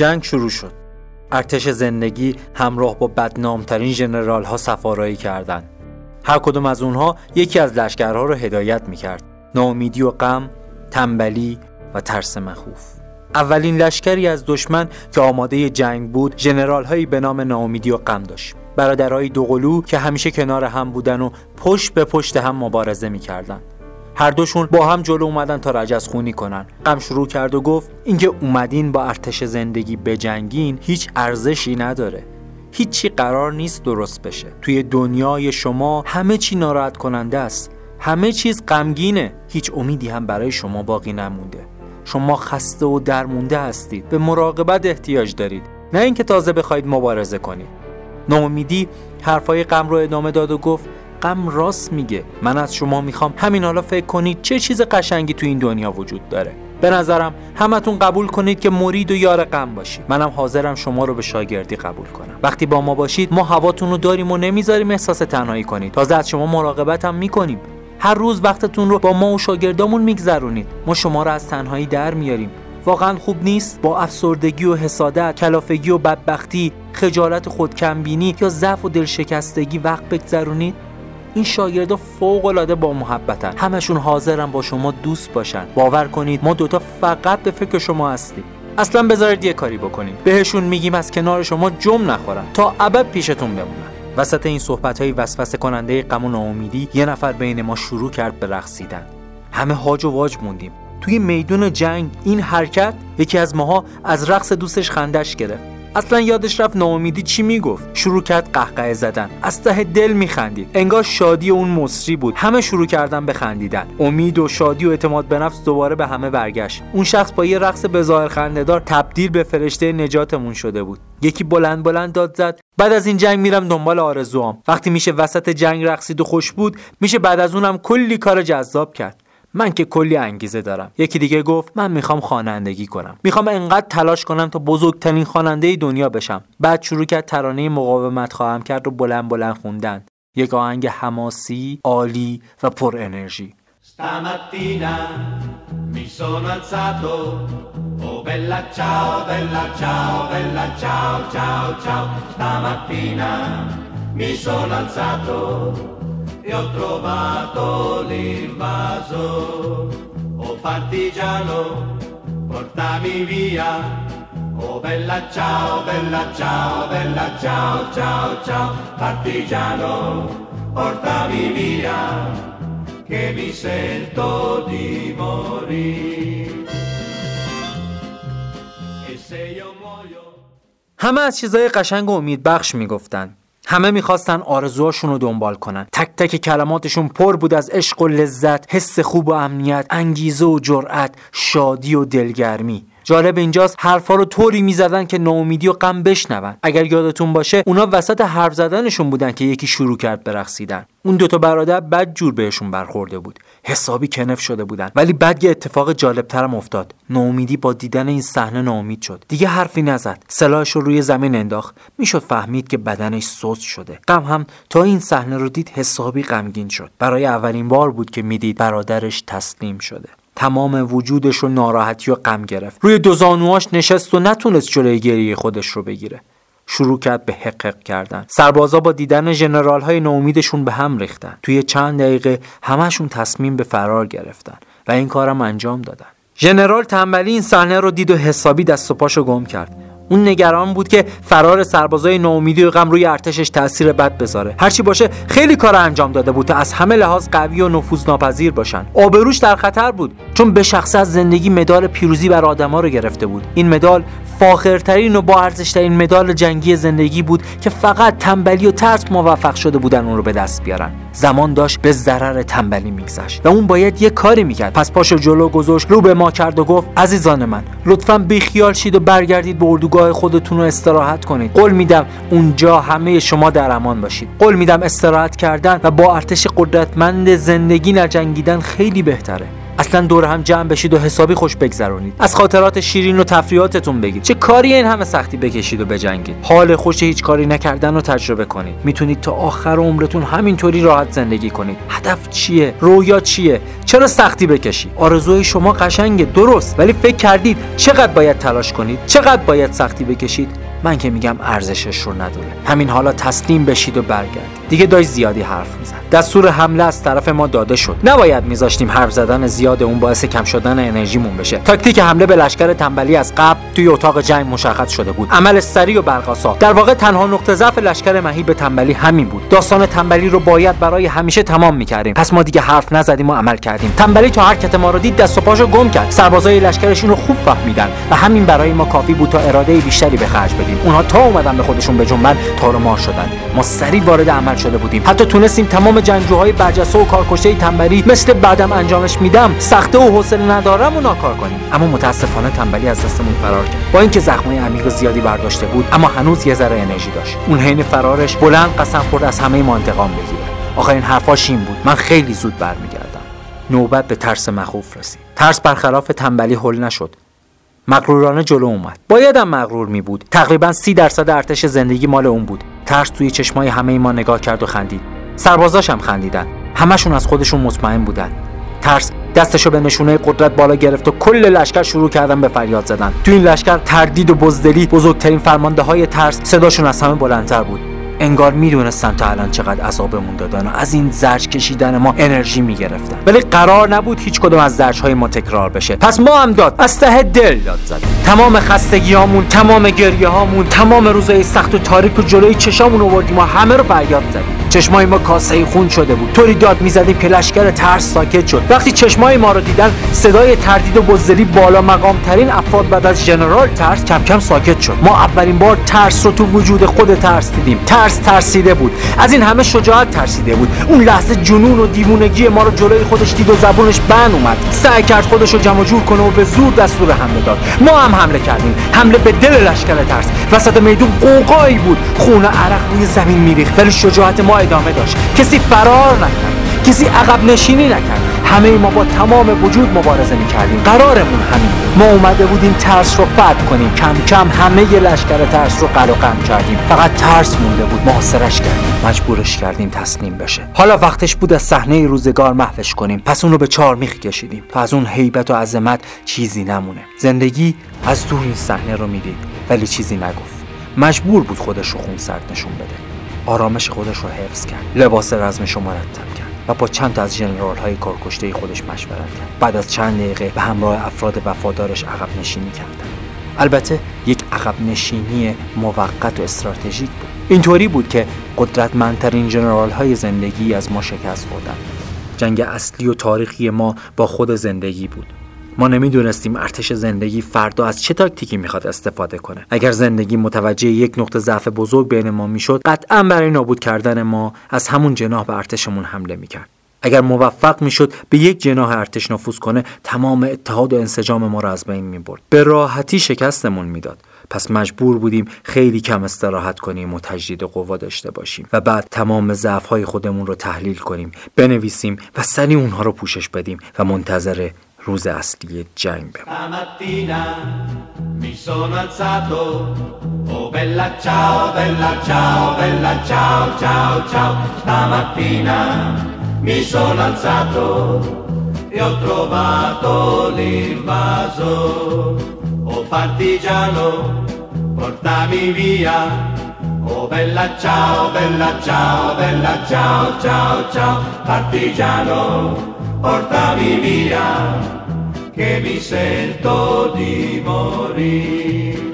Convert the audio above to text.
جنگ شروع شد. ارتش زندگی همراه با بدنامترین ژنرال ها سفارایی کردند. هر کدوم از اونها یکی از لشکرها رو هدایت می‌کرد. ناامیدی و غم تنبلی و ترس مخوف. اولین لشکری از دشمن که آماده جنگ بود ژنرال هایی به نام ناامیدی و غم داشت. برادرای دوقلو که همیشه کنار هم بودن و پشت به پشت هم مبارزه می‌کردن هر دوشون با هم جلو اومدن تا رجز خونی کنن. غم شروع کرد و گفت اینکه اومدین با ارتش زندگی بجنگین هیچ ارزشی نداره. هیچی قرار نیست درست بشه. توی دنیای شما همه چی ناراحت کننده است. همه چیز غمگینه. هیچ امیدی هم برای شما باقی نمونده. شما خسته و درمونده هستید. به مراقبت احتیاج دارید. نه اینکه تازه بخواید مبارزه کنید. ناامیدی حرفای غم رو ادامه داد و گفت غم راست میگه. من از شما می‌خوام همین حالا فکر کنید چه چیز قشنگی تو این دنیا وجود داره. به نظرم همتون قبول کنید که مرید و یار غم باشید. منم حاضرم شما رو به شاگردی قبول کنم. وقتی با ما باشید ما هواتون رو داریم و نمی‌ذاریم احساس تنهایی کنید. تازه از شما مراقبت هم می‌کنیم. هر روز وقتتون رو با ما و شاگردامون میگذرونید. ما شما رو از تنهایی در میاریم. واقعا خوب نیست؟ با افسردگی و حسادت کلافگی و بدبختی خجالت خودکمبینی یا ضعف و دلشکستگی وقت بگذرونید؟ این شاگردا فوق العاده با محبتن. همشون حاضرن با شما دوست باشن. باور کنید ما دوتا فقط به فکر شما هستیم. اصلا بذارید یه کاری بکنیم. بهشون میگیم از کنار شما جم نخورن. تا ابد پیشتون بمونن. وسط این صحبت های وسوسه کننده غم و ناامیدی یه نفر بین ما شروع کرد به رقصیدن. همه هاج و واج موندیم. توی میدون جنگ این حرکت یکی از ماها از رقص دوستش خندش گرفت. اصلا یادش رفت ناامیدی چی می‌گفت؟ شروع کرد قهقه زدن. از ته دل میخندید. انگار شادی اون مصری بود. همه شروع کردن به خندیدن. امید و شادی و اعتماد به نفس دوباره به همه برگشت. اون شخص با یه رقص بظاهر خندهدار تبدیل به فرشته نجاتمون شده بود. یکی بلند بلند داد زد. بعد از این جنگ میرم دنبال آرزوام. وقتی میشه وسط جنگ رقصید و خوش بود میشه بعد از اونم کلی کار جذاب کرد. من که کلی انگیزه دارم. یکی دیگه گفت من می‌خوام خوانندگی کنم. می‌خوام انقدر تلاش کنم تا بزرگترین خواننده دنیا بشم. بعد شروع کرد ترانه مقاومت خواهم کرد رو بلند بلند خوندن. یک آهنگ حماسی عالی و پر انرژی. Stamattina mi sono alzato, oh bella ciao, bella ciao, bella ciao, ciao, ciao. Stamattina mi sono alzato. E ho trovato l'invaso. Oh partigiano, portami via. Oh bella ciao, bella ciao, bella ciao, ciao, ciao. Partigiano, portami via, che mi sento di morire. E se io muoio... همه از چیزای قشنگ و امید بخش می‌گفتن همه می‌خواستن آرزوهاشون رو دنبال کنن. تک تک کلماتشون پر بود از عشق و لذت حس خوب و امنیت انگیزه و جرأت شادی و دلگرمی. جالب اینجاست حرفا رو طوری می‌زدن که ناامیدی و غم بشنون. اگر یادتون باشه اونا وسط حرف زدنشون بودن که یکی شروع کرد برقصیدن. اون دوتا برادر بد جور بهشون برخورده بود. حسابی کنف شده بودن. ولی بعد یه اتفاق جالبترم افتاد. ناامیدی با دیدن این صحنه ناامید شد. دیگه حرفی نزد. سلاحش رو روی زمین انداخت. می‌شد فهمید که بدنش سست شده. غم هم تا این صحنه رو دید حسابی غمگین شد. برای اولین بار بود که می‌دید برادرش تسلیم شده. تمام وجودش رو ناراحتی و غم گرفت. روی دو زانوهاش نشست و نتونست جلوی گریه خودش رو بگیره. شروع کرد به حقق کردن. سربازا با دیدن ژنرال های ناامیدشون به هم ریختن. توی چند دقیقه همشون تصمیم به فرار گرفتن و این کارم انجام دادن. ژنرال تنبلی این صحنه رو دید و حسابی دست و پاشو گم کرد. اون نگران بود که فرار سربازای ناامیدی و غم روی ارتشش تاثیر بد بذاره. هرچی باشه خیلی کار انجام داده بود تا از همه لحاظ قوی و نفوذناپذیر باشن. آبروش در خطر بود. چون به شخص از زندگی مدال پیروزی بر آدما رو گرفته بود. این مدال فاخرترین و با ارزشترین مدال جنگی زندگی بود که فقط تنبلی و ترس موفق شده بودن اون رو به دست بیارن. زمان داشت به ضرر تنبلی میگذشت و اون باید یه کاری می‌کرد. پس پاشو جلو گذاشت رو به ما کرد و گفت عزیزان من لطفا بیخیال شید و برگردید به اردوگاه خودتون رو استراحت کنید. قول میدم اونجا همه شما در امان باشید. قول میدم استراحت کردن و با ارتش قدرتمند زندگی نجنگیدن خیلی بهتره. اصلا دور هم جمع بشید و حسابی خوش بگذرونید. از خاطرات شیرین و تفریحاتتون بگید. چه کاری این همه سختی بکشید و بجنگید؟ حال خوش هیچ کاری نکردن رو تجربه کنید. می‌تونید تا آخر عمرتون همینطوری راحت زندگی کنید. هدف چیه؟ رویا چیه؟ چرا سختی بکشید؟ آرزوی شما قشنگه درست ولی فکر کردید چقدر باید تلاش کنید؟ چقدر باید سختی بکشید؟ من که میگم ارزشش رو نداره. همین حالا تسلیم بشید و برگردید. دیگه داشت زیادی حرف میزن دستور حمله از طرف ما داده شد. نباید میذاشتیم حرف زدن زیاد اون باعث کم شدن انرژیمون بشه. تاکتیک حمله به لشکر تنبلی از قبل توی اتاق جنگ مشخص شده بود. عمل سریع و برقاسا در واقع تنها نقطه ضعف لشکر مهیب تنبلی همین بود. داستان تنبلی رو باید برای همیشه تمام می‌کردیم. پس ما دیگه حرف نزدیم و عمل کردیم. تنبلی تا حرکت ما رو دید دست و پاشو گم کرد. سربازای لشکرش رو خوب فهمیدن و همین برای ما کافی بود تا اراده بیشتری به خرج بدیم. اونها تا اومدن به خودشون به جنبن تار مار شدن. ما سریع وارد عمل شده بودیم. حتی تونستیم تمام جنگجوهای برجسته و کارکشته تنبلی مثل بعدم انجامش میدم سخته و حوصله ندارم و ناکار کنیم. اما متاسفانه تنبلی از دستمون فرار کرد. با اینکه زخمای عمیق زیادی برداشته بود اما هنوز یه ذره انرژی داشت. اون حین فرارش بلند قسم خورد از همه ما انتقام بگیره. آخرین حرفاش این بود. من خیلی زود برمیگردم. نوبت به ترس مخوف رسید. ترس برخلاف تنبلی حل نشد. مغرورانه جلو اومد. بایدم مغرور می بود تقریبا سی درصد ارتش زندگی مال اون بود. ترس توی چشمای همه ما نگاه کرد و خندید. سربازاش هم خندیدن. همشون از خودشون مطمئن بودن. ترس دستشو به نشونه قدرت بالا گرفت و کل لشکر شروع کردن به فریاد زدن. تو این لشکر تردید و بزدلی بزرگترین فرمانده های ترس صداشون از همه بلندتر بود. انگار می‌دونستن تا الان چقدر عذابمون دادن و از این زرج کشیدن ما انرژی می‌گرفتن. ولی قرار نبود هیچ کدوم از زرج های ما تکرار بشه. پس ما هم داد. از ته دل داد زدیم تمام خستگیامون تمام گریه هامون تمام روزای سخت و تاریک و جلوی چشامون آوردیم و همه رو فریاد زدیم چشمای ما کاسه خون شده بود. طوری داد می‌زدیم که لشکر ترس ساکت شد. وقتی چشمای ما رو دیدن صدای تردید و بزدلی بالا مقام ترین افراد بعد از ژنرال ترس کم کم ساکت شد. ما اولین بار ترس رو تو وجود خود ترس دیدیم. ترس ترسیده بود. از این همه شجاعت ترسیده بود. اون لحظه جنون و دیوونگی ما رو جلوی خودش دید و زبونش بند اومد. سعی کرد خودش رو جمع جور کنه و به زور دستور حمله داد. ما هم حمله کردیم. حمله به دل لشکر ترس. وسط میدون قوقایی بود. خون عرق روی زمین میریخت. ولی شجاعت ما ادامه داشت. کسی فرار نکرد. کسی عقب نشینی نکرد. همه ما با تمام وجود مبارزه می‌کردیم. قرارمون همین. ما اومده بودیم ترس رو فتح کنیم. کم کم همه ی لشکر ترس رو قل و قم کردیم. فقط ترس مونده بود. محاصرش کردیم. مجبورش کردیم تسلیم بشه. حالا وقتش بود از صحنه روزگار محوش کنیم. پس اون رو به چهار میخ کشیدیم. تا از اون هیبت و عظمت چیزی نمونه. زندگی از دور این صحنه رو می‌دید. ولی چیزی نگفت. مجبور بود خودش رو خون سرد نشون بده. آرامش خودش رو حفظ کرد. لباس رزمش رو مرتب کرد و با چند تا از جنرال های کارکشته خودش مشورت کرد. بعد از چند دقیقه به همراه افراد وفادارش عقب نشینی کردن البته یک عقب نشینی موقت و استراتژیک بود. اینطوری بود که قدرتمندترین جنرال های زندگی از ما شکست خوردن جنگ اصلی و تاریخی ما با خود زندگی بود. ما نمی‌دونستیم ارتش زندگی فردا از چه تاکتیکی می‌خواد استفاده کنه. اگر زندگی متوجه یک نقطه ضعف بزرگ بین ما می‌شد قطعا برای نابود کردن ما از همون جناح به ارتشمون حمله می‌کرد. اگر موفق می‌شد به یک جناح ارتش نفوذ کنه تمام اتحاد و انسجام ما را از بین می‌برد. به راحتی شکستمون می‌داد. پس مجبور بودیم خیلی کم استراحت کنیم و تجدید قوا داشته باشیم و بعد تمام ضعف خودمون رو تحلیل کنیم بنویسیم و سریع اونها رو پوشش بدیم و منتظر روز اصلی جنگ بمونیم Stamattina mi sono alzato, oh bella ciao, bella ciao, bella ciao, ciao, ciao. Stamattina mi sono alzato e ho trovato l'invaso. Oh partigiano, portami via. Oh bella ciao, bella ciao, bella ciao, ciao, ciao. Partigiano, portami via che mi sento di morire.